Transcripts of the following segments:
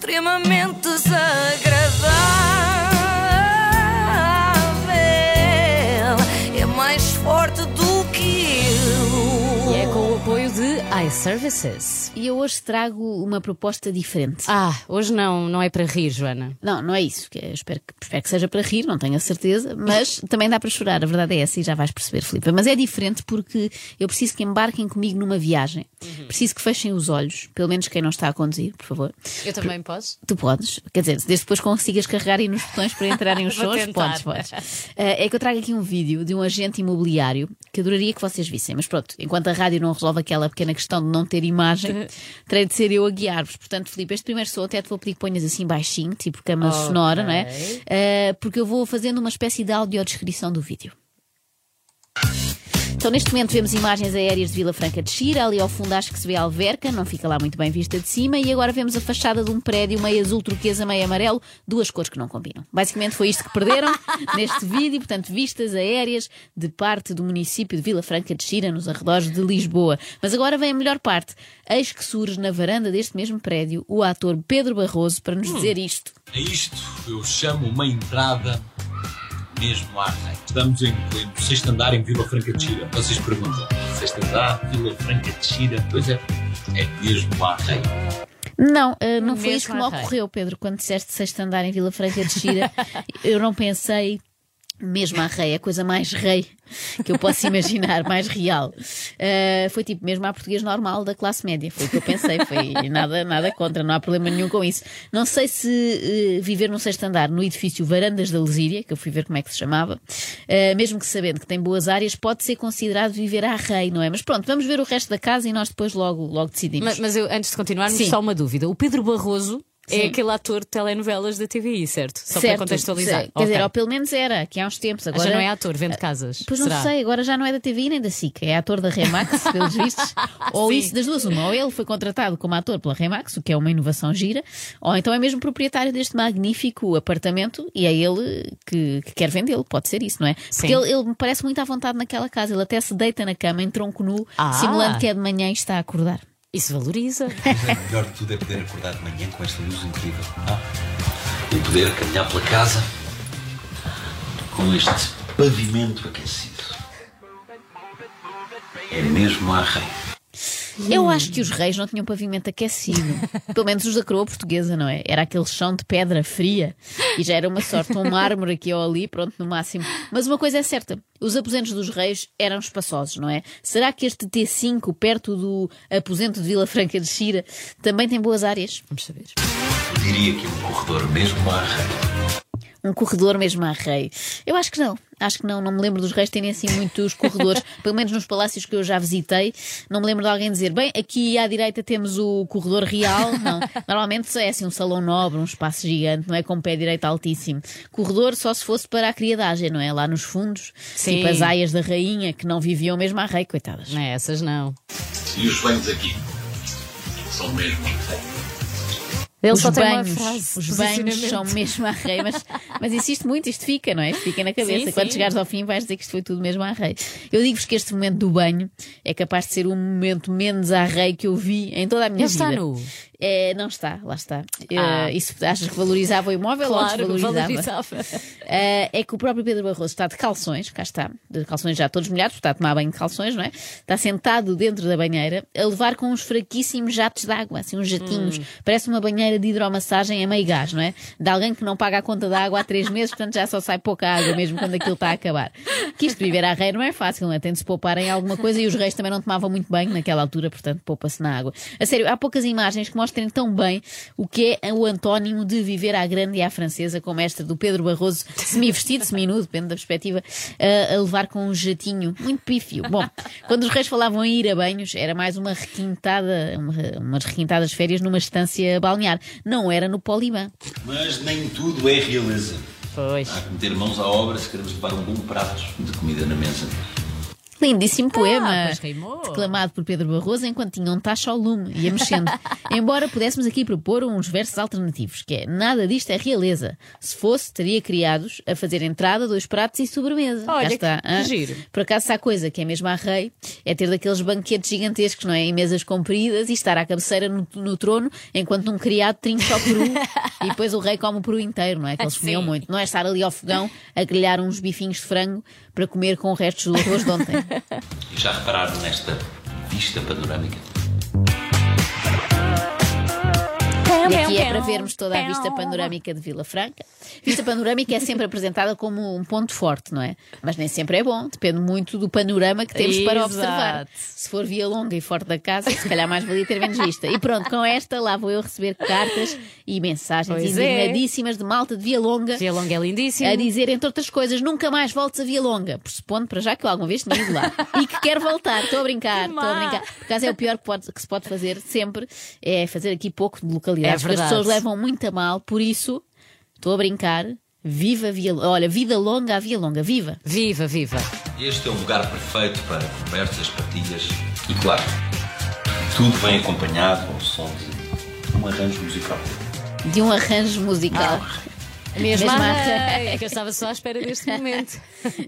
extremamente desagradável. De iServices. E eu hoje trago uma proposta diferente. Ah, hoje não, não é para rir, Joana. Não, não é isso. Eu espero, que, espero que seja para rir, não tenho a certeza, mas também dá para chorar. A verdade é essa e já vais perceber, Filipe. Mas é diferente porque eu preciso que embarquem comigo numa viagem. Preciso que fechem os olhos, pelo menos quem não está a conduzir, por favor. Eu também posso? Tu podes, quer dizer, desde depois consigas carregar aí nos botões para entrarem os sons, tentar. podes, podes. Eh, é que eu trago aqui um vídeo de um agente imobiliário que adoraria que vocês vissem, mas pronto, enquanto a rádio não resolve aquela pequena questão de não ter imagem, terei de ser eu a guiar-vos. Portanto, Filipe, este primeiro som até te vou pedir que ponhas assim baixinho, tipo cama Ok. sonora, não é? Eh, porque eu vou fazendo uma espécie de audiodescrição do vídeo. Então, neste momento, vemos imagens aéreas de Vila Franca de Xira. Ali ao fundo, acho que se vê a alverca, não fica lá muito bem vista de cima. E agora vemos a fachada de um prédio meio azul turquesa, meio amarelo, duas cores que não combinam. Basicamente, foi isto que perderam neste vídeo. Portanto, vistas aéreas de parte do município de Vila Franca de Xira, nos arredores de Lisboa. Mas agora vem a melhor parte. Eis que surge na varanda deste mesmo prédio o ator Pedro Barroso para nos dizer isto. A isto eu chamo uma entrada mesmo à rei. Estamos em pleno sexto andar em Vila Franca de Xira. Vocês perguntam, sexto andar, Vila Franca de Xira? Pois é, é mesmo à rei. Não, eh, não foi isso que me ocorreu, Pedro, quando disseste sexto andar em Vila Franca de Xira. eu não pensei mesmo à rei, a coisa mais rei que eu posso imaginar, mais real. Eh, foi tipo mesmo à português normal da classe média, foi o que eu pensei, foi nada, nada contra, não há problema nenhum com isso. Não sei se eh, viver num sexto andar no edifício Varandas da Lesíria, que eu fui ver como é que se chamava, eh, mesmo que sabendo que tem boas áreas, pode ser considerado viver à rei, não é? Mas pronto, vamos ver o resto da casa e nós depois logo, logo decidimos. Mas, mas eu, antes de continuarmos, Sim. só uma dúvida. O Pedro Barroso é Sim. aquele ator de telenovelas da TVI, certo? Só certo, para contextualizar. Quer dizer, Ok. ou pelo menos era, que há uns tempos. Agora Já não é ator, vende casas. Pois não Será? sei, agora já não é da TVI nem da SIC, é ator da Remax, pelos vistos. ou Sim. isso das duas, uma. Ou ele foi contratado como ator pela Remax, o que é uma inovação gira, ou então é mesmo proprietário deste magnífico apartamento e é ele que, que quer vendê-lo. Pode ser isso, não é? Porque ele, ele me parece muito à vontade naquela casa. Ele até se deita na cama em tronco nu, Ah. simulando que é de manhã e está a acordar. Isso valoriza. Mas é melhor de tudo é poder acordar de manhã com esta luz incrível. ah? E poder caminhar pela casa com este pavimento aquecido. É mesmo à rei. Eu acho que os reis não tinham pavimento aquecido. Pelo menos os da coroa portuguesa, não é? Era aquele chão de pedra fria e já era uma sorte, um mármore aqui ou ali, pronto, no máximo. Mas uma coisa é certa: os aposentos dos reis eram espaçosos, não é? Será que este T5, perto do aposento de Vila Franca de Xira, também tem boas áreas? Vamos saber. Diria que um corredor mesmo rei. Um corredor mesmo à rei? Eu acho que não. Acho que não. Não me lembro dos reis terem assim muitos corredores. Pelo menos nos palácios que eu já visitei, não me lembro de alguém dizer, bem, aqui à direita temos o corredor real. Não. Normalmente é assim um salão nobre, um espaço gigante, não é com pé direito altíssimo. Corredor só se fosse para a criadagem, não é? Lá nos fundos. Sim. Tipo as aias da rainha que não viviam mesmo à rei, coitadas. Não é essas, não. E os banhos aqui são mesmo. Ele os só banhos, frase. os banhos são mesmo à rei, mas, mas insisto muito, isto fica, não é? Isto fica na cabeça. Sim, Quando sim. chegares ao fim, vais dizer que isto foi tudo mesmo à rei. Eu digo-vos que este momento do banho é capaz de ser o momento menos à rei que eu vi em toda a minha Ele vida. está nu. É, não está, lá está. Ah. Eh, isso achas que valorizava o imóvel Claro, ou desvalorizava? valorizava. Eh, é que o próprio Pedro Barroso está de calções, cá está, de calções já todos molhados, está a tomar banho de calções, não é? Está sentado dentro da banheira, a levar com uns fraquíssimos jatos de água, assim, uns jatinhos. Hum. Parece uma banheira de hidromassagem a meio gás, não é? De alguém que não paga a conta da água há três meses, portanto já só sai pouca água mesmo quando aquilo está a acabar. Que isto viver à rei não é fácil, não é? Tem de se poupar em alguma coisa e os reis também não tomavam muito banho naquela altura, portanto poupa-se na água. A sério, há poucas imagens que mostrem tão bem o que é o antónimo de viver à grande e à francesa, como esta do Pedro Barroso, semi-vestido, semi-nu, depende da perspectiva, a, a levar com um jatinho muito pífio. Bom, quando os reis falavam em ir a banhos, era mais uma requintada, uma, umas requintadas férias numa estância balnear. Não era no Poliban. Mas nem tudo é realeza. Pois. Há que meter mãos à obra se queremos levar um bom prato de comida na mesa. Lindíssimo poema. Ah, pois rimou. Declamado por Pedro Barroso enquanto tinha um tacho ao lume, ia mexendo. Embora pudéssemos aqui propor uns versos alternativos, que é nada disto é realeza. Se fosse, teria criados a fazer entrada, dois pratos e sobremesa. Olha, Cá está. que giro. Por acaso, se há coisa que é mesmo a rei, é ter daqueles banquetes gigantescos, não é? Em mesas compridas e estar à cabeceira no, no trono, enquanto um criado trinca o peru e depois o rei come o peru inteiro, não é? Que eles comiam muito. Não é estar ali ao fogão a grelhar uns bifinhos de frango para comer com restos do arroz de ontem. E já repararam nesta vista panorâmica? E aqui é para vermos toda a vista panorâmica de Vila Franca. Vista panorâmica é sempre apresentada como um ponto forte, não é? Mas nem sempre é bom, depende muito do panorama que temos para Exato. observar. Se for via longa e forte da casa, se calhar mais valia ter menos vista. E pronto, com esta lá vou eu receber cartas e mensagens Pois é. indignadíssimas de malta de Via Longa. Via Longa é lindíssimo. A dizer, entre outras coisas, nunca mais voltes a Via Longa. Pressupondo para já que eu alguma vez tinha ido lá. E que quer voltar. Estou a brincar, estou a brincar. Por acaso é o pior que, pode- que se pode fazer sempre, é fazer aqui pouco de localidades. É as pessoas levam muito a mal, por isso, estou a brincar. Viva Via Olha, vida longa à Via Longa. Viva! Viva, viva. Este é o lugar perfeito para conversas, partilhas e, claro, tudo vem acompanhado ao som de um arranjo musical. De um arranjo musical. Mesmo Mesmo a a- rei, É que eu estava só à espera deste momento.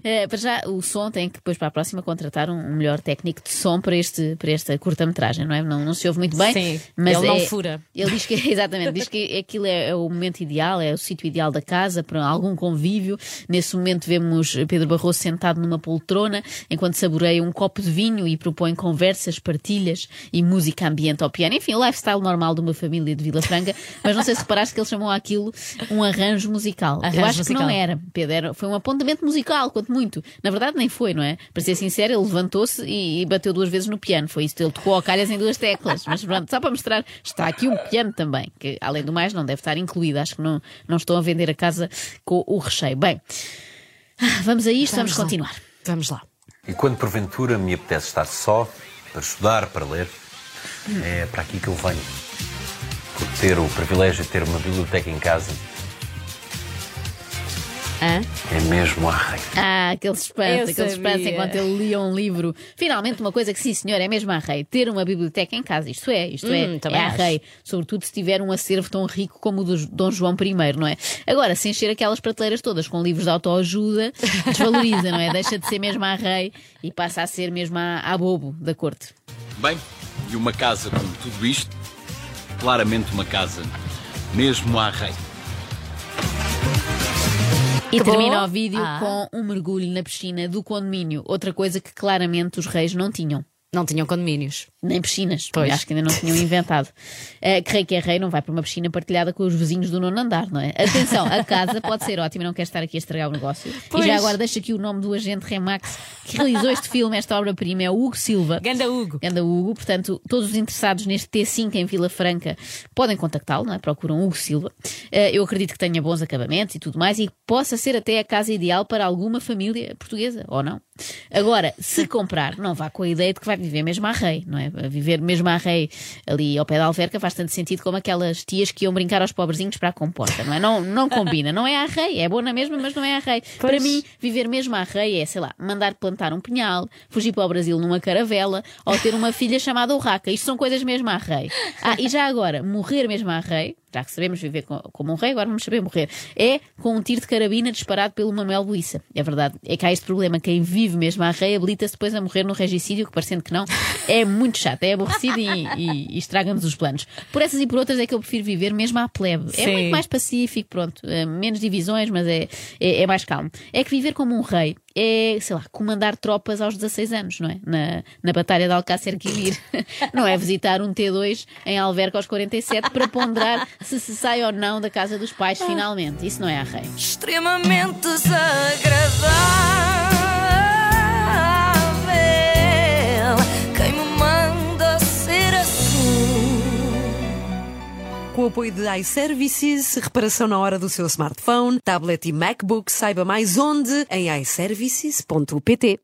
Eh, para já, o som tem que depois para a próxima contratar um, um melhor técnico de som para, este, para esta curta-metragem, não é? Não, não se ouve muito bem. Sim, mas ele não é- fura. Ele diz que, exatamente, diz que aquilo é, é o momento ideal, é o sítio ideal da casa para algum convívio. Nesse momento vemos Pedro Barroso sentado numa poltrona enquanto saboreia um copo de vinho e propõe conversas, partilhas e música ambiente ao piano. Enfim, o lifestyle normal de uma família de Vila Franca. Mas não sei se reparaste que ele chamou aquilo um arranjo musical. Eu Arranjo acho que não musical. era, Pedro. Era, foi um apontamento musical, quanto muito. Na verdade, nem foi, não é? Para ser sincero, ele levantou-se e, e bateu duas vezes no piano. Foi isso. Ele tocou ao calhas em duas teclas. Mas pronto, só para mostrar, está aqui um piano também, que além do mais não deve estar incluído. Acho que não, não estão a vender a casa com o recheio. Bem, ah, vamos a isto, vamos, lá. continuar. Vamos lá. E quando porventura me apetece estar só, para estudar, para ler, é para aqui que eu venho. Por ter o privilégio de ter uma biblioteca em casa, Hã? é mesmo a rei. Ah, aquele suspense, Eu aquele suspense sabia. enquanto ele lia um livro. Finalmente, uma coisa que sim, senhor, é mesmo a rei. Ter uma biblioteca em casa, isto é, isto Hum, é, também é a acho. rei. Sobretudo se tiver um acervo tão rico como o do Dom João I, não é? Agora, se encher aquelas prateleiras todas com livros de autoajuda, desvaloriza, não é? Deixa de ser mesmo a rei e passa a ser mesmo a, a bobo da corte. Bem, e uma casa com tudo isto, claramente uma casa mesmo à rei. E Acabou? termina o vídeo Ah. com um mergulho na piscina do condomínio. Outra coisa que claramente os reis não tinham. Não tinham condomínios. Nem piscinas, Pois. acho que ainda não tinham inventado. Uh, que rei que é rei não vai para uma piscina partilhada com os vizinhos do nono andar, não é? Atenção, a casa pode ser ótima, não quero estar aqui a estragar o negócio. Pois. E já agora deixo aqui o nome do agente Remax que realizou este filme, esta obra-prima, é o Hugo Silva. Ganda Hugo. Ganda Hugo, portanto, todos os interessados neste T5 em Vila Franca podem contactá-lo, não é? Procuram Hugo Silva. Eh, eu acredito que tenha bons acabamentos e tudo mais e que possa ser até a casa ideal para alguma família portuguesa, ou não. Agora, se comprar, não vá com a ideia de que vai viver mesmo à rei, não é? Viver mesmo à rei ali ao pé da alverca faz tanto sentido como aquelas tias que iam brincar aos pobrezinhos para a comporta, não é? Não, não combina, não é à rei, é boa na mesma, mas não é à rei. Para mim, viver mesmo à rei é, sei lá, mandar plantar um pinhal, fugir para o Brasil numa caravela ou ter uma filha chamada Urraca. Isto são coisas mesmo à rei. Ah, e já agora, morrer mesmo à rei, já que sabemos viver co- como um rei, agora vamos saber morrer, é com um tiro de carabina disparado pelo Manuel Buissa. É verdade. É que há este problema. Quem vive mesmo à rei habilita-se depois a morrer no regicídio, que parecendo que não, é muito chato, é aborrecido e, e- e estraga-nos os planos. Por essas e por outras é que eu prefiro viver mesmo à plebe. É Sim. muito mais pacífico, pronto. eh, menos divisões, mas é, é, é mais calmo. É que viver como um rei é, sei lá, comandar tropas aos 16 anos, não é? Na, na Batalha de Alcácer Quibir. Não é visitar um T2 em Alverca aos 47 para ponderar se se sai ou não da casa dos pais finalmente. Isso não é a rei. extremamente desagradável. Apoio de iServices, reparação na hora do seu smartphone, tablet e MacBook, saiba mais onde em iServices.pt.